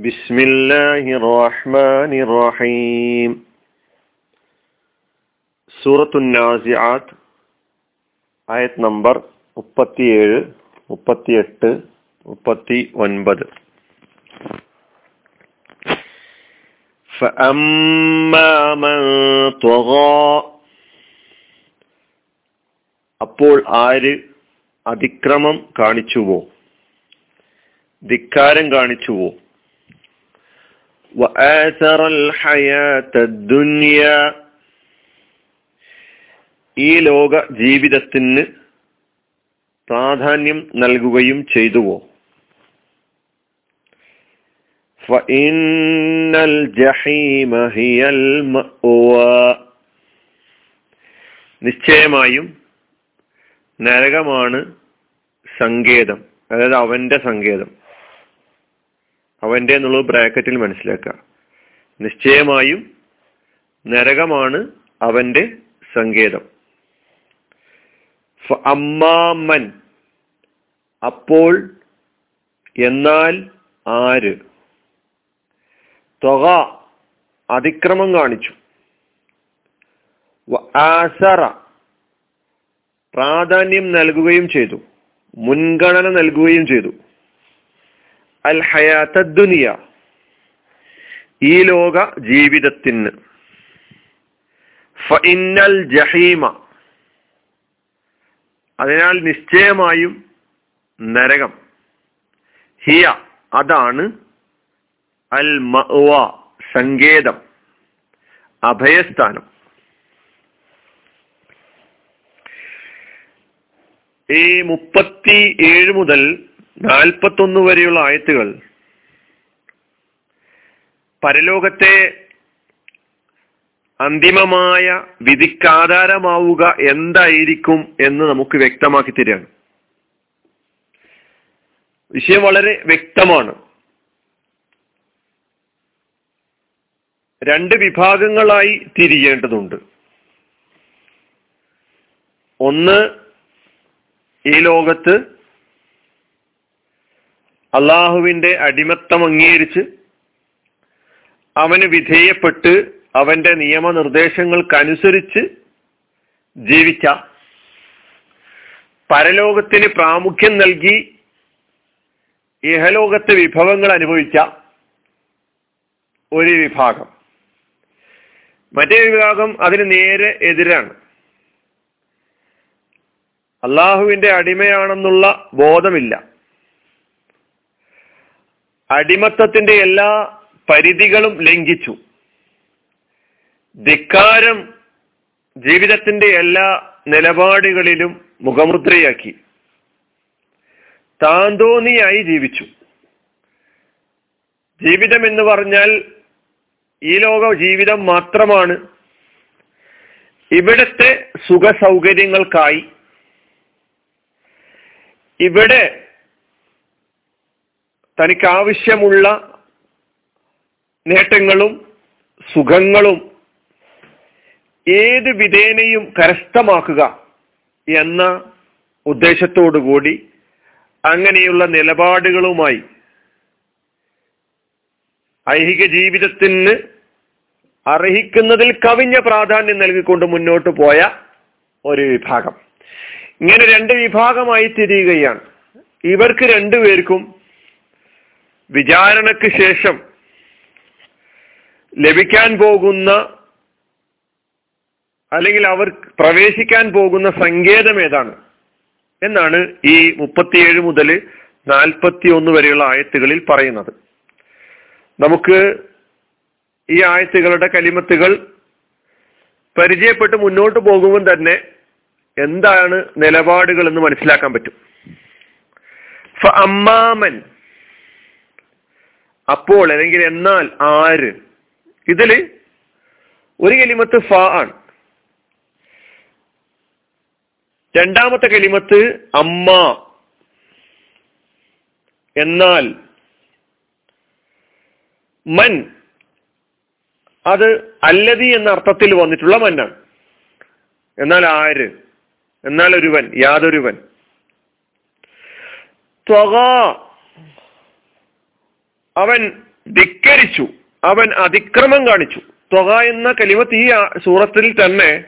ബിസ്മില്ലാഹി റഹ്മാനി റഹീം സൂറത്തു നാസിആത്ത് ആയത് നമ്പർ മുപ്പത്തിയേഴ് മുപ്പത്തിയെട്ട് മുപ്പത്തി ഒൻപത് അപ്പോൾ ആര് അതിക്രമം കാണിച്ചുവോ? ധിക്കാരം കാണിച്ചുവോ? ഈ ലോക ജീവിതത്തിന് പ്രാധാന്യം നൽകുകയും ചെയ്തുവോ? നിശ്ചയമായും നരകമാണ് സങ്കേതം അതായത് അവന്റെ സങ്കേതം. അവന്റെ എന്നുള്ളത് ബ്രാക്കറ്റിൽ മനസ്സിലാക്കുക. നിശ്ചയമായും നരകമാണ് അവന്റെ സങ്കേതം. അമ്മാമൻ അപ്പോൾ എന്നാൽ ആര്? തൊക അതിക്രമം കാണിച്ചു. ആസറ. പ്രാധാന്യം നൽകുകയും ചെയ്തു. മുൻഗണന നൽകുകയും ചെയ്തു. അൽ ദുനിയ. ഈ ലോക ജീവിതത്തിന്. ഫഇന്നൽ ജഹീമ. അതിനാൽ നിശ്ചയമായും നരകം. ഹിയ അതാണ് അൽ മഅവ സങ്കേതം. അഭയസ്ഥാനം. ഈ മുപ്പത്തി ഏഴ് മുതൽ നാൽപ്പത്തൊന്ന് വരെയുള്ള ആയത്തുകൾ. പരലോകത്തെ അന്തിമമായ വിധിക്കാധാരമാവുക എന്തായിരിക്കും എന്ന് നമുക്ക് വ്യക്തമാക്കി തരികയാണ്. വിഷയം വളരെ വ്യക്തമാണ്. രണ്ട് വിഭാഗങ്ങളായി തിരിയേണ്ടതുണ്ട്. ഒന്ന് ഈ ലോകത്ത് അള്ളാഹുവിന്റെ അടിമത്തം അംഗീകരിച്ച് അവന് വിധേയപ്പെട്ട് അവന്റെ നിയമനിർദ്ദേശങ്ങൾക്കനുസരിച്ച് ജീവിച്ച പരലോകത്തിന് പ്രാമുഖ്യം നൽകി ഇഹലോകത്തെ വിഭവങ്ങൾ അനുഭവിച്ച ഒരു വിഭാഗം. മറ്റേ വിഭാഗം അതിന് നേരെ എതിരാണ്. അള്ളാഹുവിന്റെ അടിമയാണെന്നുള്ള ബോധമില്ല. അടിമത്തത്തിന്റെ എല്ലാ പരിധികളും ലംഘിച്ചു. ധിക്കാരം ജീവിതത്തിന്റെ എല്ലാ നിലപാടുകളിലും മുഖമുദ്രയാക്കി. താന്തോന്നിയായി ജീവിച്ചു. ജീവിതം എന്ന് പറഞ്ഞാൽ ഈ ലോക ജീവിതം മാത്രമാണ്. ഇവിടുത്തെ സുഖ സൗകര്യങ്ങൾക്കായി ഇവിടെ തനിക്ക് ആവശ്യമുള്ള നേട്ടങ്ങളും സുഖങ്ങളും ഏത് വിധേനയും കരസ്ഥമാക്കുക എന്ന ഉദ്ദേശത്തോടുകൂടി അങ്ങനെയുള്ള നിലപാടുകളുമായി ഐഹിക ജീവിതത്തിന് അർഹിക്കുന്നതിൽ കവിഞ്ഞ പ്രാധാന്യം നൽകിക്കൊണ്ട് മുന്നോട്ട് പോയ ഒരു വിഭാഗം. ഇങ്ങനെ രണ്ട് വിഭാഗമായി തിരിയുകയാണ്. ഇവർക്ക് രണ്ടുപേർക്കും വിചാരണയ്ക്ക് ശേഷം ലഭിക്കാൻ പോകുന്ന അല്ലെങ്കിൽ അവർ പ്രവേശിക്കാൻ പോകുന്ന സങ്കേതം ഏതാണ്? എന്നാണ് ഈ മുപ്പത്തിയേഴ് മുതൽ നാൽപ്പത്തി ഒന്ന് വരെയുള്ള ആയത്തുകളിൽ പറയുന്നത്. നമുക്ക് ഈ ആയത്തുകളുടെ കലിമത്തുകൾ പരിചയപ്പെട്ട് മുന്നോട്ട് പോകുമ്പോൾ തന്നെ എന്താണ് നിലപാടുകൾ എന്ന് മനസ്സിലാക്കാൻ പറ്റും. അമ്മാമൻ അപ്പോൾ അല്ലെങ്കിൽ എന്നാൽ ആര്? ഇതിൽ ഒരു കലിമത്ത് ഫ ആണ്. രണ്ടാമത്തെ കലിമത്ത് അമ്മ. എന്നാൽ മൻ അത് അല്ലതി എന്ന അർത്ഥത്തിൽ വന്നിട്ടുള്ള മന്നാണ്. എന്നാൽ ആര്? എന്നാൽ ഒരുവൻ യാതൊരുവൻ. അവൻ ധിക്കരിച്ചു. അവൻ അതിക്രമം കാണിച്ചു. ത്വക എന്ന കലിമത്ത് ഈ സൂറത്തിൽ തന്നെ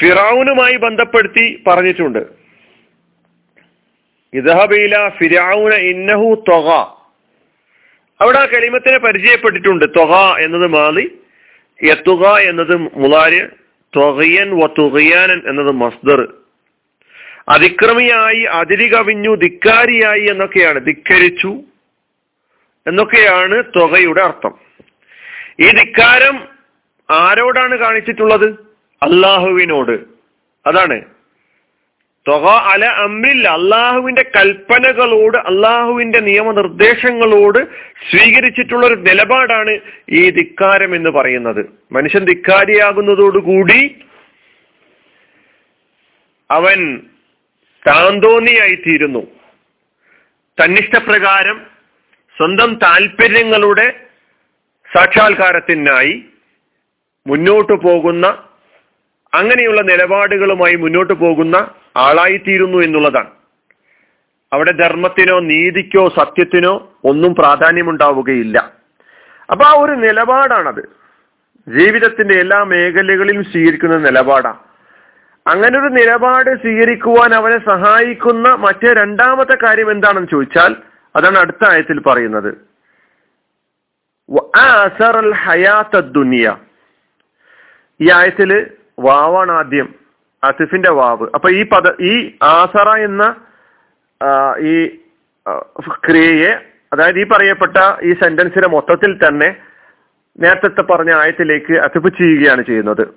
ഫിറാവുനുമായി ബന്ധപ്പെടുത്തി പറഞ്ഞിട്ടുണ്ട്. ഇദഹബീല ഫിരാവുന ഇന്നഹു ത്വക അവിടെ ആ കലിമത്തിനെ പരിചയപ്പെട്ടിട്ടുണ്ട്. ത്വക എന്നത് മാതി യത്തുക എന്നത് മുലാര് ത്വകയൻ വ തുകയാനൻ എന്നത് മസ്ദർ. അതിക്രമിയായി അതിരി കവിഞ്ഞു ധിക്കാരിയായി എന്നൊക്കെയാണ്. ധിക്കരിച്ചു എന്നൊക്കെയാണ് തുകയുടെ അർത്ഥം. ഈ ധിക്കാരം ആരോടാണ് കാണിച്ചിട്ടുള്ളത്? അള്ളാഹുവിനോട് അതാണ്. തുക അല അമ്രില്ല അള്ളാഹുവിന്റെ കൽപ്പനകളോട് അള്ളാഹുവിന്റെ നിയമനിർദ്ദേശങ്ങളോട് സ്വീകരിച്ചിട്ടുള്ള ഒരു നിലപാടാണ് ഈ ധിക്കാരം എന്ന് പറയുന്നത്. മനുഷ്യൻ ധിക്കാരിയാകുന്നതോടുകൂടി അവൻ താന്തോന്നിയായിത്തീരുന്നു. തന്നിഷ്ടപ്രകാരം സ്വന്തം താല്പര്യങ്ങളുടെ സാക്ഷാത്കാരത്തിനായി മുന്നോട്ടു പോകുന്ന അങ്ങനെയുള്ള നിലപാടുകളുമായി മുന്നോട്ടു പോകുന്ന ആളായിത്തീരുന്നു എന്നുള്ളതാണ്. അവിടെ ധർമ്മത്തിനോ നീതിക്കോ സത്യത്തിനോ ഒന്നും പ്രാധാന്യമുണ്ടാവുകയില്ല. അപ്പൊ ആ ഒരു നിലപാടാണത്. ജീവിതത്തിന്റെ എല്ലാ മേഖലകളിലും സ്വീകരിക്കുന്ന നിലപാടാണ് അങ്ങനെ ഒരു നിലപാട് സ്വീകരിക്കുവാൻ അവനെ സഹായിക്കുന്ന മറ്റേ രണ്ടാമത്തെ കാര്യം എന്താണെന്ന് ചോദിച്ചാൽ അതാണ് അടുത്ത ആയത്തിൽ പറയുന്നത്. ദുനിയ. ഈ ആയത്തിൽ വാവാണ് ആദ്യം അസിഫിന്റെ വാവ്. അപ്പൊ ഈ പദ ഈ ആസറ എന്ന ഈ ക്രിയയെ അതായത് ഈ പറയപ്പെട്ട ഈ സെന്റൻസിന്റെ മൊത്തത്തിൽ തന്നെ നേരത്തെ പറഞ്ഞ ആയത്തിലേക്ക് അസിഫ് ചെയ്യുകയാണ് ചെയ്യുന്നത്.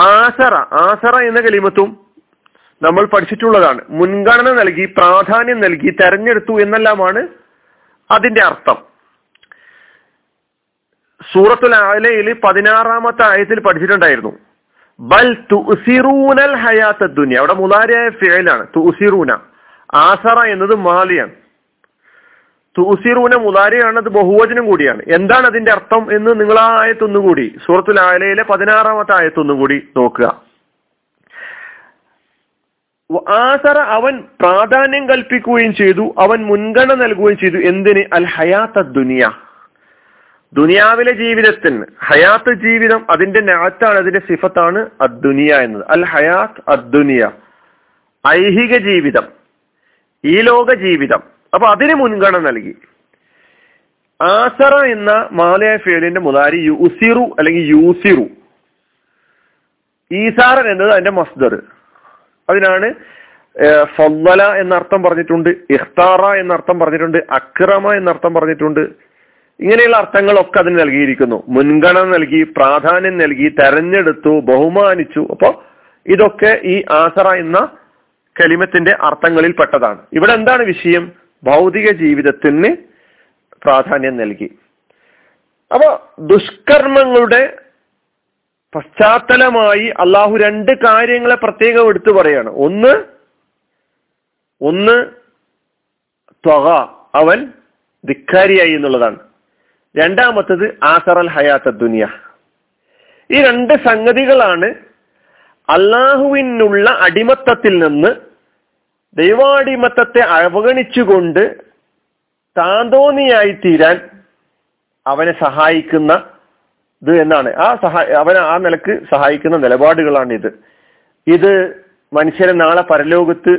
ആസറ ആസറ എന്ന കലിമത്തും നമ്മൾ പഠിച്ചിട്ടുള്ളതാണ്. മുൻഗണന നൽകി പ്രാധാന്യം നൽകി തെരഞ്ഞെടുത്തു എന്നെല്ലാമാണ് അതിന്റെ അർത്ഥം. സൂറത്തുൽ ആലയിൽ പതിനാറാമത്തെ ആയത്തിൽ പഠിച്ചിട്ടുണ്ടായിരുന്നു. ബൽ തുസിറൂനൽ ഹയാത്ത ദുനിയ. അവിടെ മുതാരിയായ ഫേലാണ് തുസിറൂന. ആസറ എന്നത് മാലിയാണ്. തുസിറൂന മുതാരിയാണ് അത് ബഹുവചനം കൂടിയാണ്. എന്താണ് അതിന്റെ അർത്ഥം എന്ന് നിങ്ങൾ ആ ആയത്തൊന്നുകൂടി സൂറത്തുൽ ആലയിലെ പതിനാറാമത്തെ ആയത്തൊന്നുകൂടി നോക്കുക. ആസറ അവൻ പ്രാധാന്യം കൽപ്പിക്കുകയും ചെയ്തു. അവൻ മുൻഗണന നൽകുകയും ചെയ്തു. എന്തിന്? അൽ ഹയാത്ത ദുനിയ. ദുനിയാവിലെ ജീവിതത്തിന് ഹയാത്ത് ജീവിതം അതിന്റെ നാത്താണ് അതിന്റെ സിഫത്താണ് അദ്ദുനിയ എന്നത്. അൽ ഹയാത്ത് അദ്ദുനിയ. ഐഹിക ജീവിതം. ഈ ലോക ജീവിതം. അപ്പൊ അതിന് മുൻഗണന നൽകി. ആസറ എന്ന മാലയ ഫേലിന്റെ മുതാരി യുസിറു അല്ലെങ്കിൽ യൂസിറു. ഈസാറൻ എന്നത് അതിന്റെ മസ്ദർ. അതിനാണ് ഫല്ലല എന്നർത്ഥം പറഞ്ഞിട്ടുണ്ട് ഇഖ്താറ എന്നർത്ഥം പറഞ്ഞിട്ടുണ്ട് അക്രമ എന്നർത്ഥം പറഞ്ഞിട്ടുണ്ട്. ഇങ്ങനെയുള്ള അർത്ഥങ്ങളൊക്കെ അതിന് നൽകിയിരിക്കുന്നു. മുൻഗണന നൽകി പ്രാധാന്യം നൽകി തെരഞ്ഞെടുത്തു ബഹുമാനിച്ചു. അപ്പോൾ ഇതൊക്കെ ഈ ആസറ എന്ന കലിമത്തിന്റെ അർത്ഥങ്ങളിൽ പെട്ടതാണ്. ഇവിടെ എന്താണ് വിഷയം? ഭൗതിക ജീവിതത്തിന് പ്രാധാന്യം നൽകി. അപ്പൊ ദുഷ്കർമ്മങ്ങളുടെ പശ്ചാത്തലമായി അള്ളാഹു രണ്ട് കാര്യങ്ങളെ പ്രത്യേകം എടുത്തു പറയാണ്. ഒന്ന് ഒന്ന് ത്വക അവൻ ധിക്കാരിയായി എന്നുള്ളതാണ്. രണ്ടാമത്തത് ആസറൽ ഹയാത്ത ദുനിയ. ഈ രണ്ട് സംഗതികളാണ് അള്ളാഹുവിനുള്ള അടിമത്തത്തിൽ നിന്ന് ദൈവാടിമത്തത്തെ അവഗണിച്ചുകൊണ്ട് താന്തോന്നിയായി തീരാൻ അവനെ സഹായിക്കുന്ന ഇത് എന്നാണ്? ആ സഹായ അവനെ ആ നിലയ്ക്ക് സഹായിക്കുന്ന നിലപാടുകളാണ് ഇത്. ഇത് മനുഷ്യരെ നാളെ പരലോകത്ത്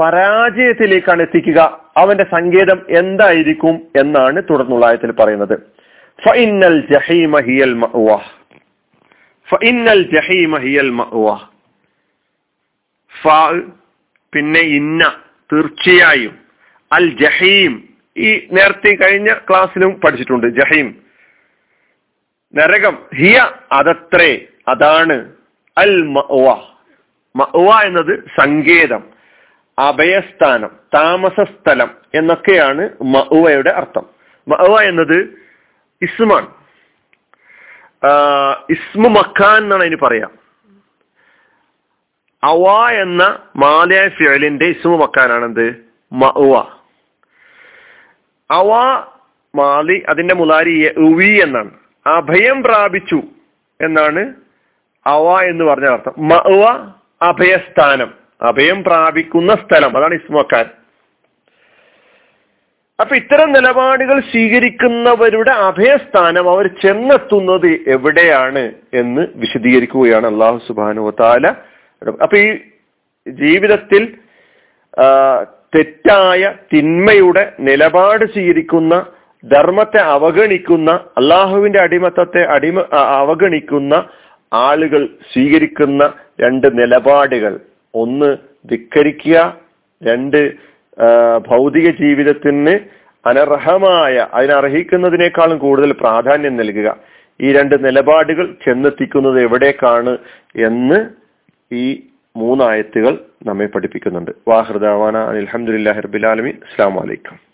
പരാജയത്തിലേക്കാണ് എത്തിക്കുക. അവന്റെ സങ്കേതം എന്തായിരിക്കും എന്നാണ് തുടർന്നുള്ള ആയത്തിൽ പറയുന്നത്. ഫഇന്നൽ ജഹീമ ഹിയൽ ഫഇന്നൽ ജഹീമ ഹിയൽ പിന്നെ ഇന്ന തീർച്ചയായും. അൽ ജഹീം. ഈ നേരത്തെ കഴിഞ്ഞ ക്ലാസ്സിലും പഠിച്ചിട്ടുണ്ട് ജഹീം. നരകം ഹിയ അതത്രേ അതാണ് അൽ മഅവ മഅവ എന്നത് സങ്കേതം അഭയസ്ഥാനം താമസ സ്ഥലം എന്നൊക്കെയാണ് മഅവയുടെ അർത്ഥം. മഅവ എന്നത് ഇസ്മാണ്. ഇസ്മു മക്കാൻ എന്നാണ് അതിന് പറയാം. അവ എന്ന മാലയ ഫിയലിന്റെ ഇസ്മു മക്കാനാണെന്ത് മഅവ. അവ മാലി അതിന്റെ മുലാരി ഉവി എന്നാണ്. അഭയം പ്രാപിച്ചു എന്നാണ് അവ എന്ന് പറഞ്ഞ അർത്ഥം. മഅവ അഭയസ്ഥാനം. അഭയം പ്രാപിക്കുന്ന സ്ഥലം. അതാണ് ഇസ്മക്കാൻ അപ്പൊ ഇത്തരം നിലപാടുകൾ സ്വീകരിക്കുന്നവരുടെ അഭയസ്ഥാനം അവർ ചെന്നെത്തുന്നത് എവിടെയാണ് എന്ന് വിശദീകരിക്കുകയാണ് അള്ളാഹു സുബാനു താല അപ്പൊ ഈ ജീവിതത്തിൽ തെറ്റായ തിന്മയുടെ നിലപാട് സ്വീകരിക്കുന്ന ധർമ്മത്തെ അവഗണിക്കുന്ന അള്ളാഹുവിന്റെ അടിമത്തത്തെ അടിമ അവഗണിക്കുന്ന ആളുകൾ സ്വീകരിക്കുന്ന രണ്ട് നിലപാടുകൾ. ഒന്ന് ധിക്കരിക്കുക. രണ്ട് ഭൗതിക ജീവിതത്തിന് അനർഹമായ അതിനർഹിക്കുന്നതിനേക്കാളും കൂടുതൽ പ്രാധാന്യം നൽകുക. ഈ രണ്ട് നിലപാടുകൾ ചെന്നെത്തിക്കുന്നത് എവിടേക്കാണ് എന്ന് ഈ മൂന്നായത്തുകൾ നമ്മെ പഠിപ്പിക്കുന്നുണ്ട്. വാഹൃദാവാന അലഹമുല്ലാ ഹർബിലാലമി അസ്സാം വലൈക്കും